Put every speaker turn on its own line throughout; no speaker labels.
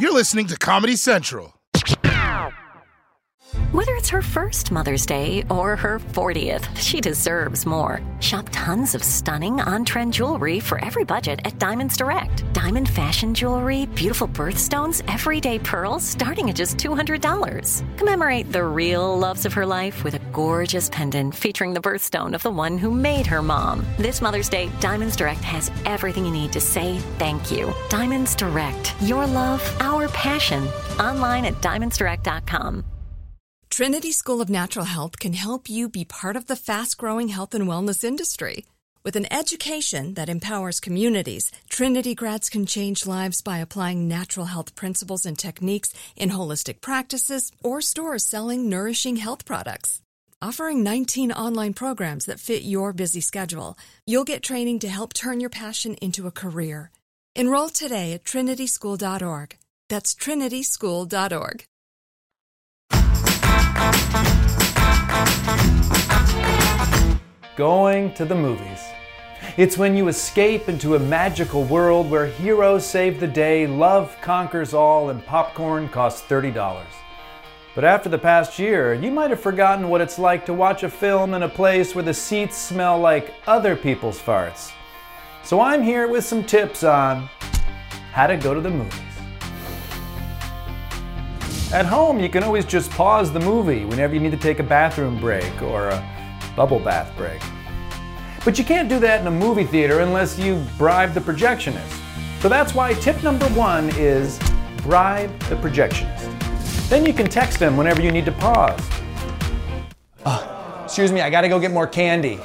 You're listening to Comedy Central.
Whether it's her first Mother's Day or her 40th, she deserves more. Shop tons of stunning on trend jewelry for every budget at Diamonds Direct. Diamond fashion jewelry, beautiful birthstones, everyday pearls starting at just $200. Commemorate the real loves of her life with a gorgeous pendant featuring the birthstone of the one who made her mom. This Mother's Day, Diamonds Direct has everything you need to say thank you. Diamonds Direct, your love, our passion. Online at diamondsdirect.com.
Trinity School of Natural Health can help you be part of the fast growing health and wellness industry. With an education that empowers communities, Trinity grads can change lives by applying natural health principles and techniques in holistic practices or stores selling nourishing health products. Offering 19 online programs that fit your busy schedule, you'll get training to help turn your passion into a career. Enroll today at trinityschool.org. That's trinityschool.org.
Going to the movies. It's when you escape into a magical world where heroes save the day, love conquers all, and popcorn costs $30. But after the past year, you might have forgotten what it's like to watch a film in a place where the seats smell like other people's farts. So I'm here with some tips on how to go to the movies. At home, you can always just pause the movie whenever you need to take a bathroom break or a bubble bath break. But you can't do that in a movie theater unless you bribe the projectionist. So that's why tip number one is bribe the projectionist. Then you can text them whenever you need to pause. Uh, excuse me, I gotta go get more candy.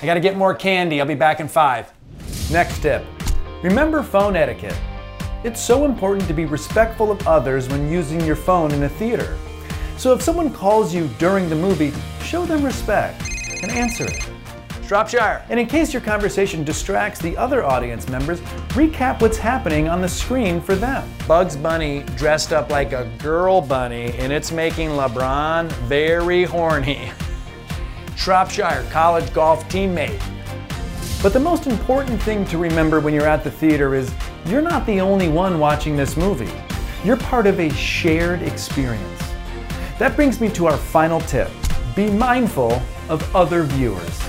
I gotta get more candy. I'll be back in five. Next tip remember phone etiquette. It's so important to be respectful of others when using your phone in a theater. So if someone calls you during the movie, show them respect and answer it. Shropshire. And in case your conversation distracts the other audience members, recap what's happening on the screen for them. Bugs Bunny dressed up like a girl bunny, and it's making LeBron very horny. Shropshire college golf teammate. But the most important thing to remember when you're at the theater is you're not the only one watching this movie. You're part of a shared experience. That brings me to our final tip be mindful of other viewers.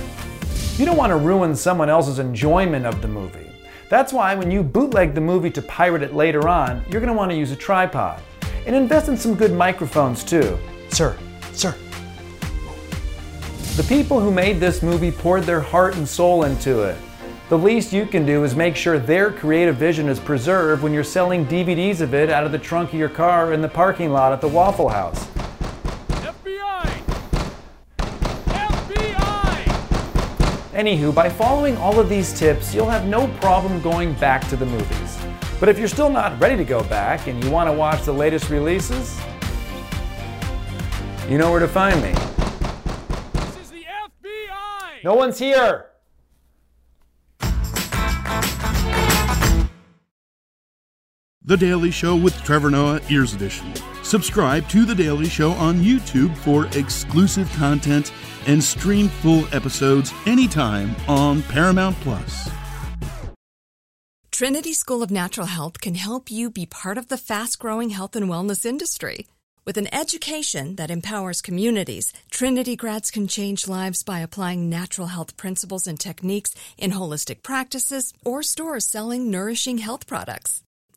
You don't want to ruin someone else's enjoyment of the movie. That's why when you bootleg the movie to pirate it later on, you're going to want to use a tripod. And invest in some good microphones too. Sir, sir. The people who made this movie poured their heart and soul into it. The least you can do is make sure their creative vision is preserved when you're selling DVDs of it out of the trunk of your car in the parking lot at the Waffle House. Anywho, by following all of these tips, you'll have no problem going back to the movies. But if you're still not ready to go back and you want to watch the latest releases, you know where to find me.
This is the FBI!
No one's here!
The Daily Show with Trevor Noah, Ears Edition. Subscribe to The Daily Show on YouTube for exclusive content and stream full episodes anytime on Paramount Plus.
Trinity School of Natural Health can help you be part of the fast growing health and wellness industry. With an education that empowers communities, Trinity grads can change lives by applying natural health principles and techniques in holistic practices or stores selling nourishing health products.